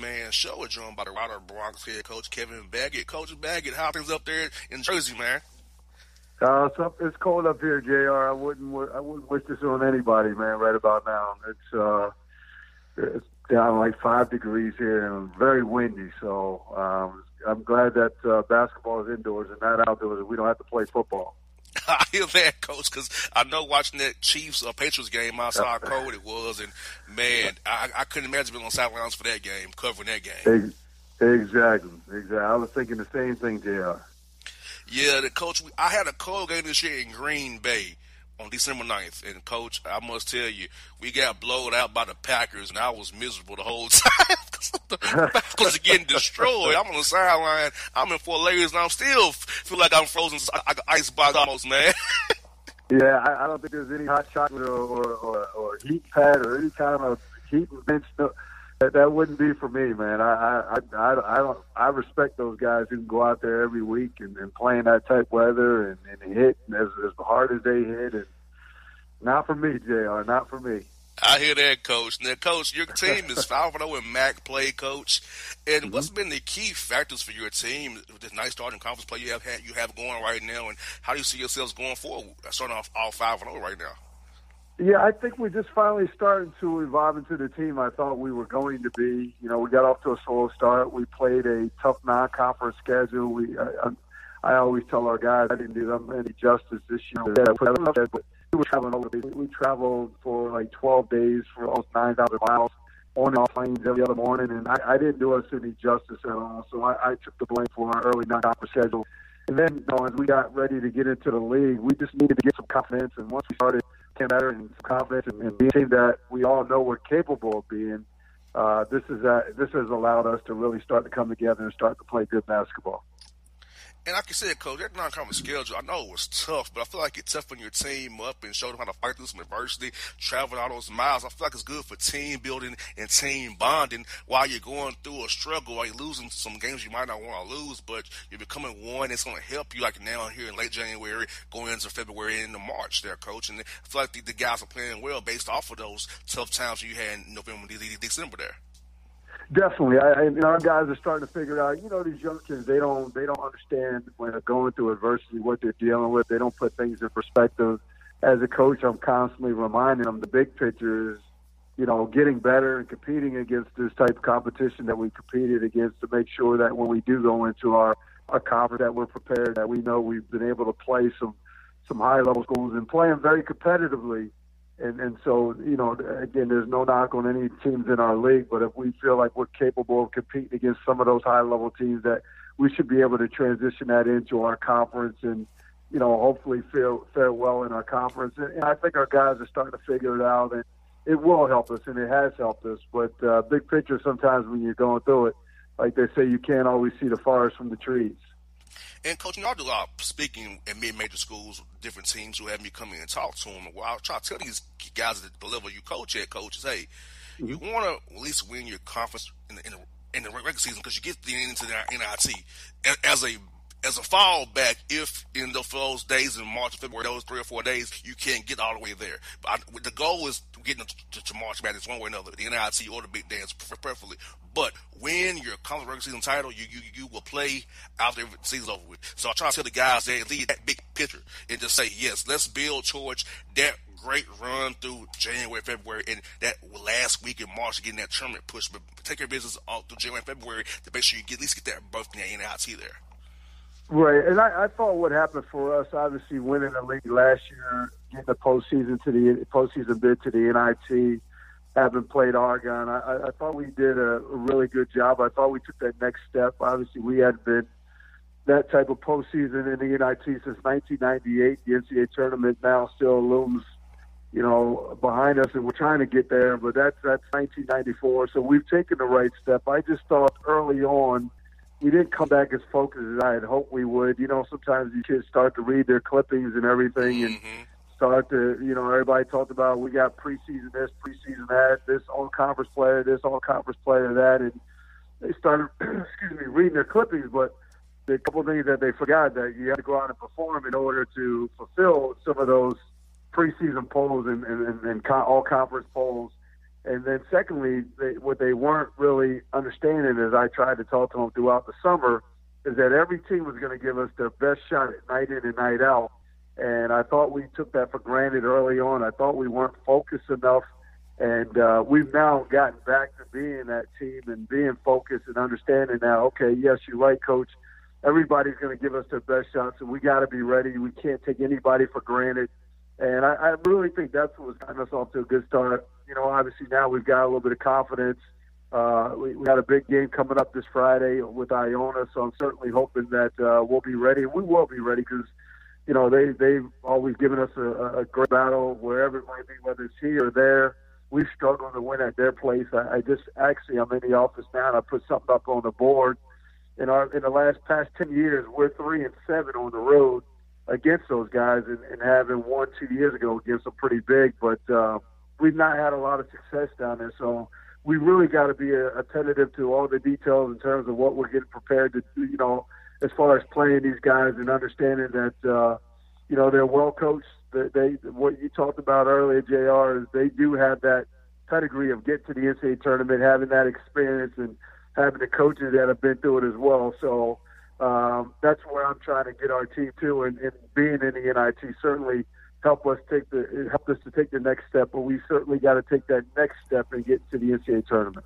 Man show. We're joined by the Rider Broncs head coach Kevin Baggett. Coach Baggett, how things up there in Jersey, man? Uh, it's, it's cold up here, Jr. I wouldn't I wouldn't wish this on anybody, man. Right about now, it's uh, it's down like five degrees here and very windy. So um, I'm glad that uh, basketball is indoors and not outdoors. We don't have to play football. That, coach, because I know watching that Chiefs uh, Patriots game, I saw how cold it was, and man, I, I couldn't imagine being on sidelines for that game, covering that game. Exactly, exactly. I was thinking the same thing, Jr. Yeah, the coach. we- I had a cold game this year in Green Bay on December 9th, and coach, I must tell you, we got blowed out by the Packers, and I was miserable the whole time Packers are getting destroyed. I'm on the sideline. I'm in Fort Lauderdale, and I'm still feel like I'm frozen like an ice box almost, man. Yeah, I, I don't think there's any hot chocolate or, or, or, or heat pad or any kind of heat bench. No, that, that wouldn't be for me, man. I, I, I, I don't. I respect those guys who can go out there every week and, and play in that type weather and, and hit as, as hard as they hit. And not for me, Jr. Not for me. I hear that, Coach. Now, Coach, your team is 5 0 in MAAC play, Coach. And mm-hmm. what's been the key factors for your team with this nice starting conference play you have had, you have going right now, and how do you see yourselves going forward, starting off all 5 0 right now? Yeah, I think we're just finally starting to evolve into the team I thought we were going to be. You know, we got off to a slow start. We played a tough non-conference schedule. We, I, I always tell our guys, I didn't do them any justice this year. But we over. We traveled for like 12 days for almost 9,000 miles on and off planes every other morning, and I, I didn't do us any justice at all. So I, I took the blame for our early non-conference schedule. And then, you know, as we got ready to get into the league, we just needed to get some confidence. And once we started getting better and some confidence and, and being that we all know we're capable of being, uh, this is that this has allowed us to really start to come together and start to play good basketball. And like you said, coach, that non-conference schedule, I know it was tough, but I feel like it's tough your team up and show them how to fight through some adversity, traveling all those miles. I feel like it's good for team building and team bonding while you're going through a struggle, while you're losing some games you might not want to lose, but you're becoming one. It's going to help you like now here in late January, going into February and into March there, coach. And I feel like the, the guys are playing well based off of those tough times you had in November, December there. Definitely, I, I, our guys are starting to figure out. You know, these young kids they don't they don't understand when they're going through adversity what they're dealing with. They don't put things in perspective. As a coach, I'm constantly reminding them the big picture is, you know, getting better and competing against this type of competition that we competed against to make sure that when we do go into our our conference that we're prepared, that we know we've been able to play some some high level schools and play them very competitively and and so you know again there's no knock on any teams in our league but if we feel like we're capable of competing against some of those high level teams that we should be able to transition that into our conference and you know hopefully fare fare well in our conference. And, and I think our guys are starting to figure it out and it will help us and it has helped us. But uh, big picture sometimes when you're going through it like they say you can't always see the forest from the trees and coach, y'all do a lot of speaking at mid-major schools, different teams who have me come in and talk to them. Well, I try to tell these guys at the level you coach at, coaches, hey, mm-hmm. you want to at least win your conference in the, in the, in the regular season because you get the into the NIT as a as a fallback if in those days in March, February, those three or four days, you can't get all the way there. But I, the goal is getting to, to March Madness one way or another, the NIT or the Big Dance, preferably. But when your conference regular season title, you, you you will play after the season's over with. So I try to tell the guys that lead that big picture and just say, yes, let's build towards that great run through January, February, and that last week in March, getting that tournament push. But take your business all through January, February to make sure you get, at least get that both in the NIT there. Right, and I, I thought what happened for us, obviously winning the league last year, getting the postseason to the postseason bid to the NIT, having played Oregon, I, I thought we did a, really good job. I thought we took that next step. Obviously, we hadn't been that type of postseason in the NIT since 1998. The NCAA tournament now still looms, you know, behind us, and we're trying to get there. But that's that's 1994, so we've taken the right step. I just thought early on we didn't come back as focused as I had hoped we would. You know, sometimes you kids start to read their clippings and everything, and mm-hmm. start to, you know, everybody talked about we got preseason this, preseason that, this all conference player, this all conference player that, and they started, excuse me, reading their clippings, but the couple of things that they forgot that you had to go out and perform in order to fulfill some of those preseason polls and, and, and, and all conference polls and then secondly, they, what they weren't really understanding as I tried to talk to them throughout the summer is that every team was going to give us their best shot at night in and night out. And I thought we took that for granted early on. I thought we weren't focused enough. And uh, we've now gotten back to being that team and being focused and understanding now, okay, yes, you're right, coach. Everybody's going to give us their best shots, and we got to be ready. We can't take anybody for granted. And I, I really think that's what was gotten us off to a good start you know, obviously now we've got a little bit of confidence. Uh, we, we got a big game coming up this Friday with Iona, so I'm certainly hoping that uh, we'll be ready. We will be ready because, you know, they they've always given us a, a great battle wherever it might be, whether it's here or there. We've struggled to win at their place. I, I just actually I'm in the office now and I put something up on the board. In our in the last past ten years, we're three and seven on the road against those guys, and, and having won two years ago against them pretty big, but. Uh, we've not had a lot of success down there. So we really got to be attentive to all the details in terms of what we're getting prepared to, you know, as far as playing these guys and understanding that, uh, you know, they're well coached. They, they what you talked about earlier, Jr. is they do have that pedigree of getting to the NCAA tournament, having that experience, and having the coaches that have been through it as well. So um, that's where I'm trying to get our team to, and, and being in the NIT certainly helped us take the help us to take the next step. But we certainly got to take that next step and get to the NCAA tournament.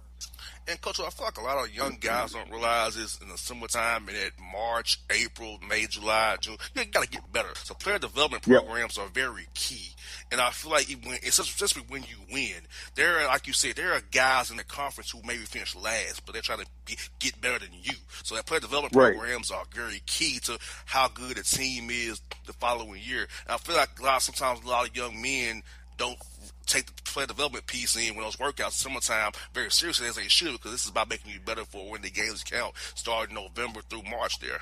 And coach, I feel like a lot of young guys don't realize this in the summertime and at March, April, May, July, June. You got to get better. So player development programs yep. are very key. And I feel like when, especially when you win, there are, like you said, there are guys in the conference who maybe finish last, but they're trying to be, get better than you. So that player development right. programs are very key to how good a team is the following year. And I feel like a lot, sometimes a lot of young men don't take the player development piece in when those workouts summertime very seriously as they should because this is about making you better for when the games count starting November through March there.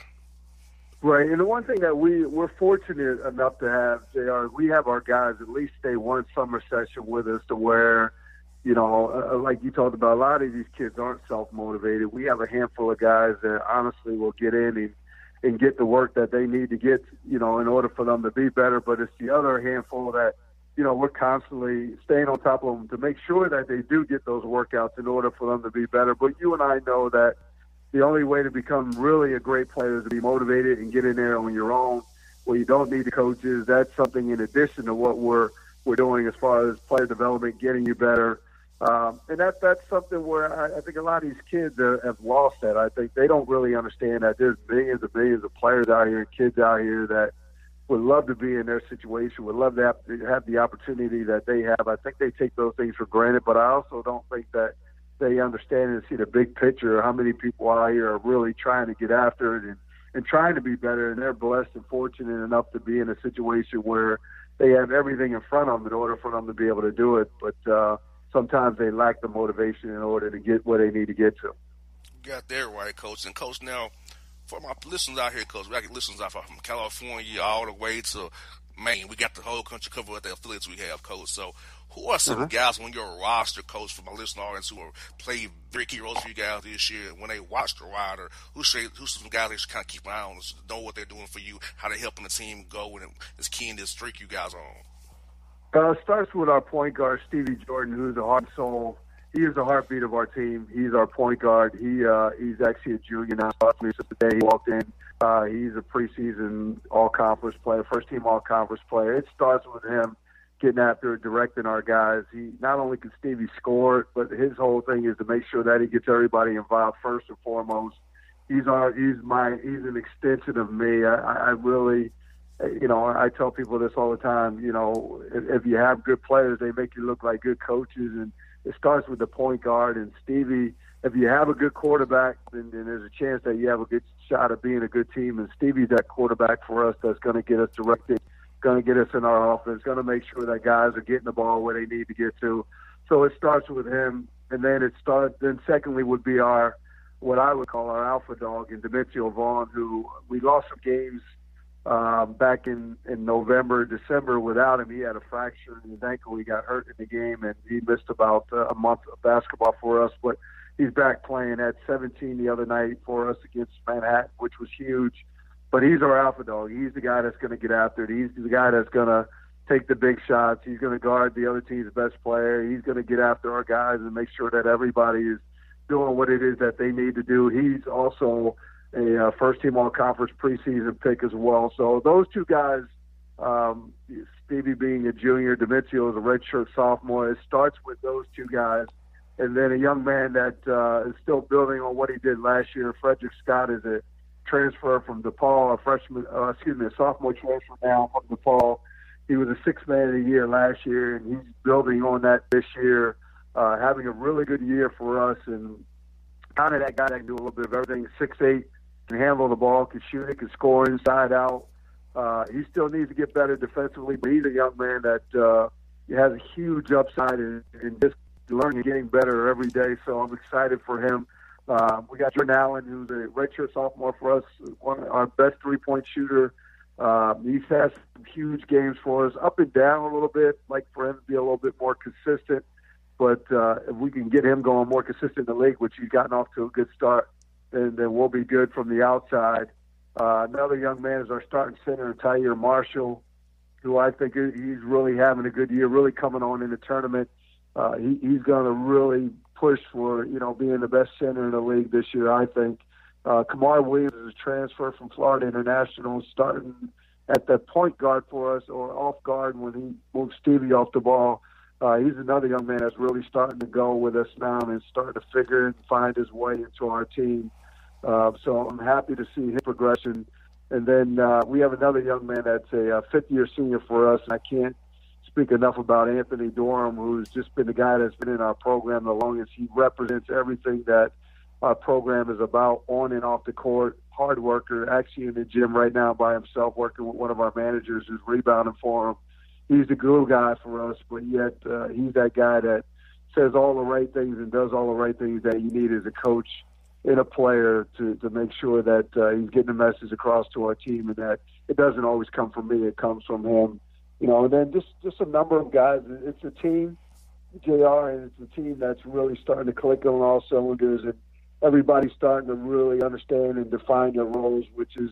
Right, and the one thing that we we're fortunate enough to have, Jr. We have our guys at least stay one summer session with us to where, you know, uh, uh, like you talked about, a lot of these kids aren't self motivated. We have a handful of guys that honestly will get in and and get the work that they need to get, you know, in order for them to be better. But it's the other handful that, you know, we're constantly staying on top of them to make sure that they do get those workouts in order for them to be better. But you and I know that the only way to become really a great player is to be motivated and get in there on your own where you don't need the coaches. That's something in addition to what we're we're doing as far as player development, getting you better. Um, and that that's something where I, I think a lot of these kids are, have lost that. I think they don't really understand that there's millions and millions of players out here kids out here that would love to be in their situation, would love to have, to have the opportunity that they have. I think they take those things for granted, but I also don't think that – they understand and see the big picture. How many people out here are really trying to get after it and and trying to be better, and they're blessed and fortunate enough to be in a situation where they have everything in front of them in order for them to be able to do it. But uh, sometimes they lack the motivation in order to get where they need to get to. Got there right, coach. And coach, now for my listeners out here, coach, we got listeners out from California all the way to Maine. We got the whole country covered with the affiliates we have, coach. So who are some uh-huh. guys on your roster, coach, for my listener audience who are played very key roles for you guys this year? When they watch the rider, who should who's some guys they should kind of keep an eye on, know what they're doing for you, how they're helping the team go, and is key in this streak you guys are on. Uh, starts with our point guard Stevie Jordan, who's a heart soul. He is the heartbeat of our team. He's our point guard. He uh, he's actually a junior now. The day he walked in, uh, he's a preseason All Conference player, first team All Conference player. It starts with him getting after directing our guys. He not only can Stevie score, but his whole thing is to make sure that he gets everybody involved first and foremost. He's our he's my he's an extension of me. I, I really you know, I tell people this all the time. You know, if, if you have good players, they make you look like good coaches, and it starts with the point guard. And Stevie, if you have a good quarterback, then, then there's a chance that you have a good shot of being a good team. And Stevie's that quarterback for us that's going to get us directed going to get us in our offense, going to make sure that guys are getting the ball where they need to get to. So it starts with him, and then it starts. Then secondly would be our what I would call our alpha dog in Dimencio Vaughn, who we lost some games um, back in in November, December without him. He had a fracture in his ankle. He got hurt in the game, and he missed about uh, a month of basketball for us. But he's back playing at 17 the other night for us against Manhattan, which was huge. But he's our alpha dog. He's the guy that's going to get after it. He's the guy that's going to take the big shots. He's going to guard the other team's best player. He's going to get after our guys and make sure that everybody is doing what it is that they need to do. He's also a uh, first team all conference preseason pick as well. So those two guys, um, Stevie being a junior, Dimencio is a redshirt sophomore. It starts with those two guys. And then a young man that uh, is still building on what he did last year. Frederick Scott is a transfer from DePaul, a freshman, uh, excuse me, a sophomore transfer now from DePaul. He was a six man of the year last year, and he's building on that this year, uh, having a really good year for us. And kind of that guy that can do a little bit of everything. Six eight, can handle the ball, can shoot it, can score inside out. Uh, he still needs to get better defensively, but he's a young man that uh, has a huge upside in, in just learning and getting better every day. So I'm excited for him. Uh, we got Jordan Allen, who's a redshirt sophomore for us, one of our best three-point shooter. Uh, he's had some huge games for us, up and down a little bit, like for him to be a little bit more consistent. But uh, if we can get him going more consistent in the league, which he's gotten off to a good start, then, then we'll be good from the outside. Uh, another young man is our starting center, Tyere Marshall, who I think he's really having a good year, really coming on in the tournament. uh, he, he's going to really push for you know being the best center in the league this year. I think. Uh, Kimar Williams is a transfer from Florida International, starting at the point guard for us or off guard when he moves Stevie off the ball. Uh, he's another young man that's really starting to go with us now and starting to figure and find his way into our team. Uh, so I'm happy to see his progression. And then uh, we have another young man that's a, a fifth year senior for us, and I can't speak enough about Anthony Durham, who's just been the guy that's been in our program the longest. He represents everything that our program is about on and off the court. Hard worker, actually in the gym right now by himself, working with one of our managers who's rebounding for him. He's the glue guy for us, but yet uh, he's that guy that says all the right things and does all the right things that you need as a coach and a player to to make sure that uh, he's getting the message across to our team and that it doesn't always come from me, it comes from him. You know, and then just just a number of guys. It's a team, Jr. and it's a team that's really starting to click on all cylinders and everybody's starting to really understand and define their roles, which is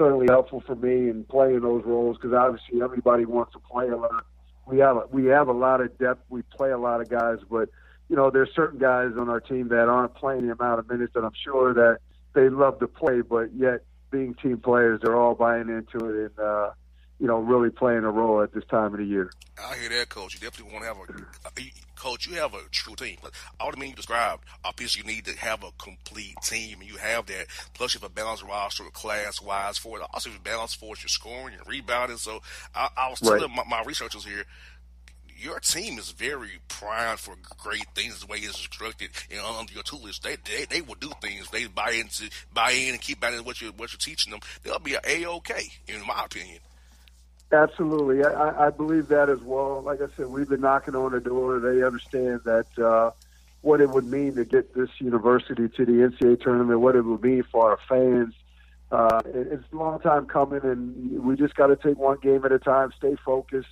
certainly helpful for me in playing those roles because obviously everybody wants to play a lot. We have a, we have a lot of depth. We play a lot of guys, but you know there's certain guys on our team that aren't playing the amount of minutes that I'm sure that they love to play, but yet being team players, they're all buying into it and uh, you know really playing a role at this time of the year. I hear that, coach. You definitely want to have a, uh, a coach. You have a true team. But all the men you described, obviously, you need to have a complete team, and you have that. Plus, you have a balanced roster, class wise for it. Also, you have a balanced force, your scoring, your rebounding. So, I, I was telling right. my, my researchers here your team is very primed for great things the way it's constructed and under your tutelage. They, they they will do things. They buy into buy in and keep buying into what you what you're teaching them. They'll be a okay in my opinion. Absolutely, I, I believe that as well. Like I said, we've been knocking on the door. They understand that uh, what it would mean to get this university to the NCAA tournament, what it would mean for our fans. Uh, it's a long time coming, and we just got to take one game at a time. Stay focused.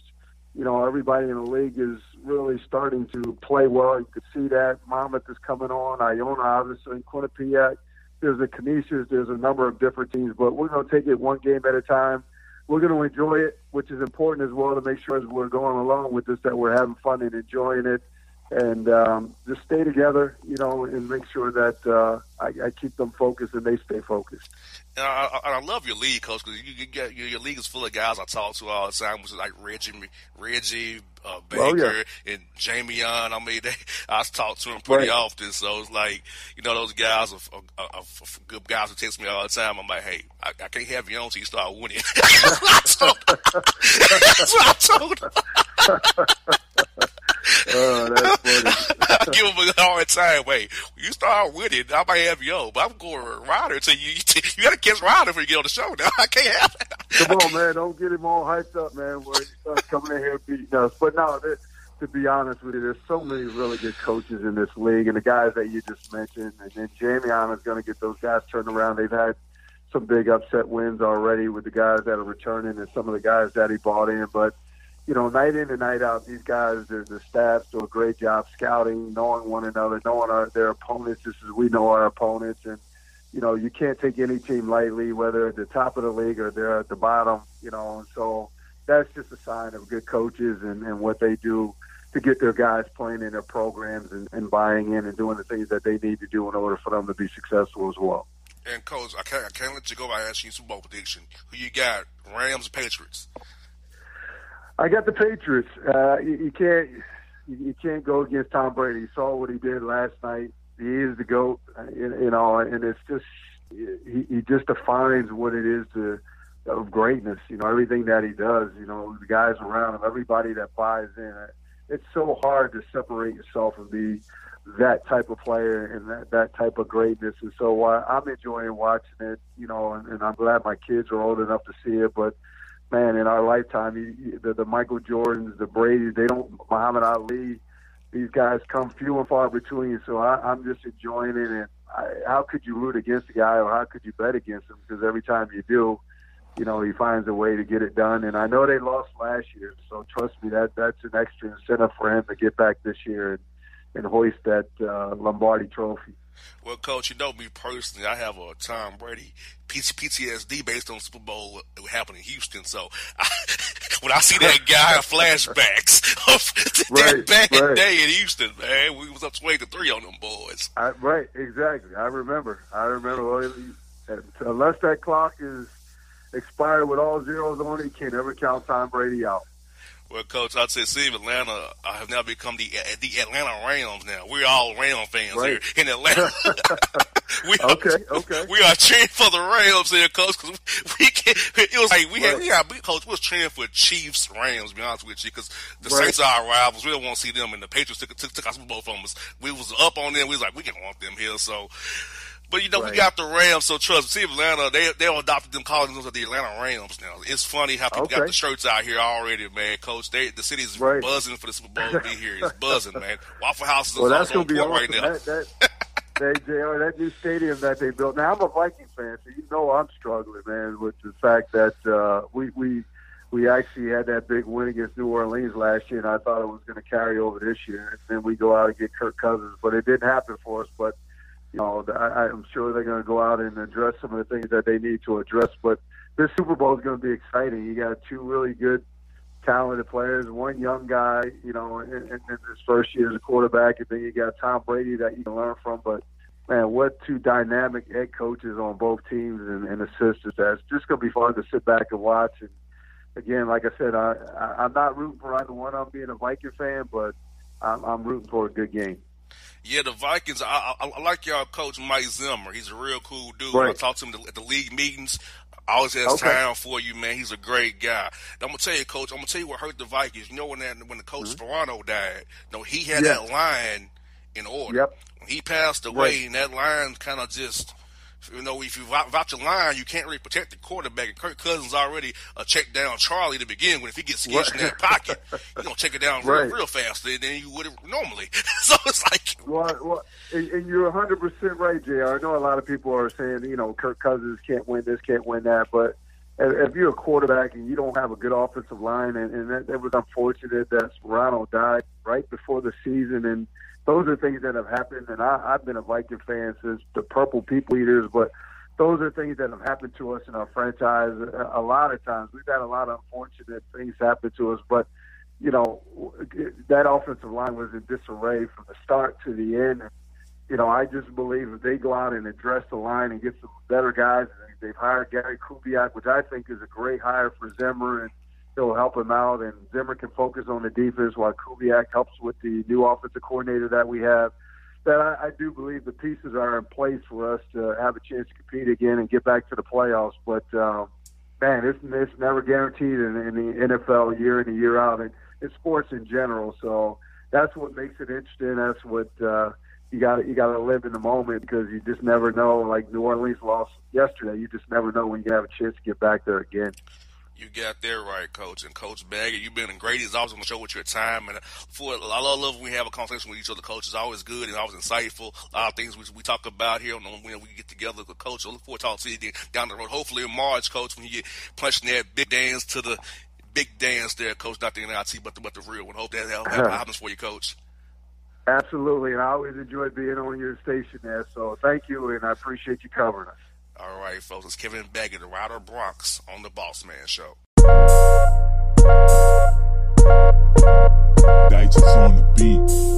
You know, everybody in the league is really starting to play well. You could see that Monmouth is coming on. Iona, obviously, Quinnipiac. There's a Canisius. There's a number of different teams, but we're going to take it one game at a time we're going to enjoy it, which is important as well to make sure as we're going along with this that we're having fun and enjoying it, and um, just stay together, you know, and make sure that uh, I, I keep them focused and they stay focused. And I, I, love your league, coach, because you, you get your, your, league is full of guys I talk to all the time, which is like Reggie, Reggie uh, Baker, oh, yeah. and Jamie Young. I mean, they, I talk to them pretty right. often, so it's like you know those guys are, are, are, good guys who text me all the time. I'm like, hey, I, I can't have you on until you start winning. That's what I told. oh, that's funny. I give him a hard time. Wait, you start winning, I might have you but I'm going Rider until you you got to kiss Rider before you get on the show. Now I can't have that. Come on, man, don't get him all hyped up, man. Where he starts coming in here beating us. But no, to be honest with you, there's so many really good coaches in this league, and the guys that you just mentioned, and then Jamie on is going to get those guys turned around. They've had some big upset wins already with the guys that are returning and some of the guys that he bought in, but you know, night in and night out, these guys, the, the staffs do a great job scouting, knowing one another, knowing our, their opponents just as we know our opponents. And, you know, you can't take any team lightly, whether at the top of the league or they're at the bottom, you know. And so that's just a sign of good coaches and, and what they do to get their guys playing in their programs and, and buying in and doing the things that they need to do in order for them to be successful as well. And coach, I can't I can't let you go by asking you Super Bowl prediction. Who you got? Rams, Patriots. I got the Patriots. Uh, you, you can't you, can't go against Tom Brady. You saw what he did last night. He is the goat, uh, you know, and it's just he, he just defines what it is to of greatness. You know, everything that he does. You know, the guys around him, everybody that buys in. It's so hard to separate yourself and be that type of player and that that type of greatness. And so uh, I'm enjoying watching it. You know, and, and I'm glad my kids are old enough to see it, but man, in our lifetime, you, the, the Michael Jordans, the Brady, they don't, Muhammad Ali, these guys come few and far between. So I, I'm just enjoying it. And I, how could you root against a guy or how could you bet against him? Because every time you do, you know, he finds a way to get it done. And I know they lost last year. So trust me, that that's an extra incentive for him to get back this year and, and hoist that uh, Lombardi Trophy. Well, coach, you know me personally. I have a Tom Brady PTSD based on Super Bowl what happened in Houston. So I, when I see that guy, flashbacks of right, that bad right. day in Houston, man, we was up twenty to three on them boys. I, right, exactly. I remember. I remember. Unless that clock is expired with all zeros on it, you can't ever count Tom Brady out. Well, Coach, I'd say, see, Atlanta I have now become the the Atlanta Rams. Now we're all Ram fans right. here in Atlanta. we okay, are, okay. We are cheering for the Rams here, Coach. Cause we can't. It was like we had, yeah, we, Coach. We was cheering for Chiefs, Rams. To be honest with you, because the right. Saints are our rivals. We don't want to see them, and the Patriots took took, took our Super Bowl from us. We was up on them. We was like, we can't want them here. So but you know, right. we got the Rams, so trust me. See, Atlanta, they they adopted them calling them the Atlanta Rams now. It's funny how people okay. got the shirts out here already, man. Coach, they the city's right. buzzing for the Super Bowl to be here. It's buzzing, man. Waffle House is well, that's on be awesome. right now. That, that, that, that new stadium that they built. Now I'm a Viking fan, so you know I'm struggling, man, with the fact that uh, we we we actually had that big win against New Orleans last year, and I thought it was going to carry over this year. And then we go out and get Kirk Cousins, but it didn't happen for us. But know, I, I'm sure they're going to go out and address some of the things that they need to address. But this Super Bowl is going to be exciting. You got two really good, talented players, one young guy, you know, in, in, in his first year as a quarterback, and then you got Tom Brady that you can learn from. But man, what two dynamic head coaches on both teams and, and assistants. That's just going to be fun to sit back and watch. And again, like I said, I, I, I'm not rooting for either one. I'm being a Viking fan, but I'm, I'm rooting for a good game. Yeah, the Vikings. I, I, I like y'all coach Mike Zimmer. He's a real cool dude. Right. I talk to him at the league meetings. Always has Okay. time for you, man. He's a great guy. I'm gonna tell you, coach. I'm gonna tell you what hurt the Vikings. You know when that when the coach Sparano died. No, he had Mm-hmm. That line in order. Yep. When he passed away, Right. and that line kind of just. You know, if you vou- vouch a line, you can't really protect the quarterback. And Kirk Cousins already uh, checked down Charlie to begin with. If he gets skitched in that pocket, you're gonna take it down real, Right. real fast than you would have normally. so it's like, Well, well and, and you're 100 percent right, Jr. I know a lot of people are saying, you know, Kirk Cousins can't win this, can't win that, but if if you're a quarterback and you don't have a good offensive line, and, and that, that was unfortunate that Sparano died right before the season, and those are things that have happened. And I, I've been a Viking fan since the Purple People Eaters, but those are things that have happened to us in our franchise a, a lot of times. We've had a lot of unfortunate things happen to us, but you know, that offensive line was in disarray from the start to the end. And, you know, I just believe if they go out and address the line and get some better guys, they've hired Gary Kubiak, which I think is a great hire for Zimmer, and he'll help him out. And Zimmer can focus on the defense while Kubiak helps with the new offensive coordinator that we have. That I, I do believe the pieces are in place for us to have a chance to compete again and get back to the playoffs. But um, man, it's, it's never guaranteed in, in the NFL year in and year out, and in sports in general. So that's what makes it interesting. That's what uh, you got. You got to live in the moment because you just never know. Like New Orleans lost yesterday, you just never know when you have a chance to get back there again. You got that right, Coach. And Coach Baggett, you've been great. It's always on the show with your time. And uh, for I love, love when we have a conversation with each other. Coach It's always good and always insightful. A lot of things we, we talk about here on when we get together with Coach. I look forward to talking to you down the road. Hopefully in March, Coach, when you get punching that big dance to the big dance there, Coach. Not the NIT, but the, but the real one. Hope that uh-huh. happens for you, Coach. Absolutely, and I always enjoy being on your station there. So thank you, and I appreciate you covering us. All right, folks. It's Kevin Baggett, the Rider Broncs, on the Boss Man Show. Dice on the beat.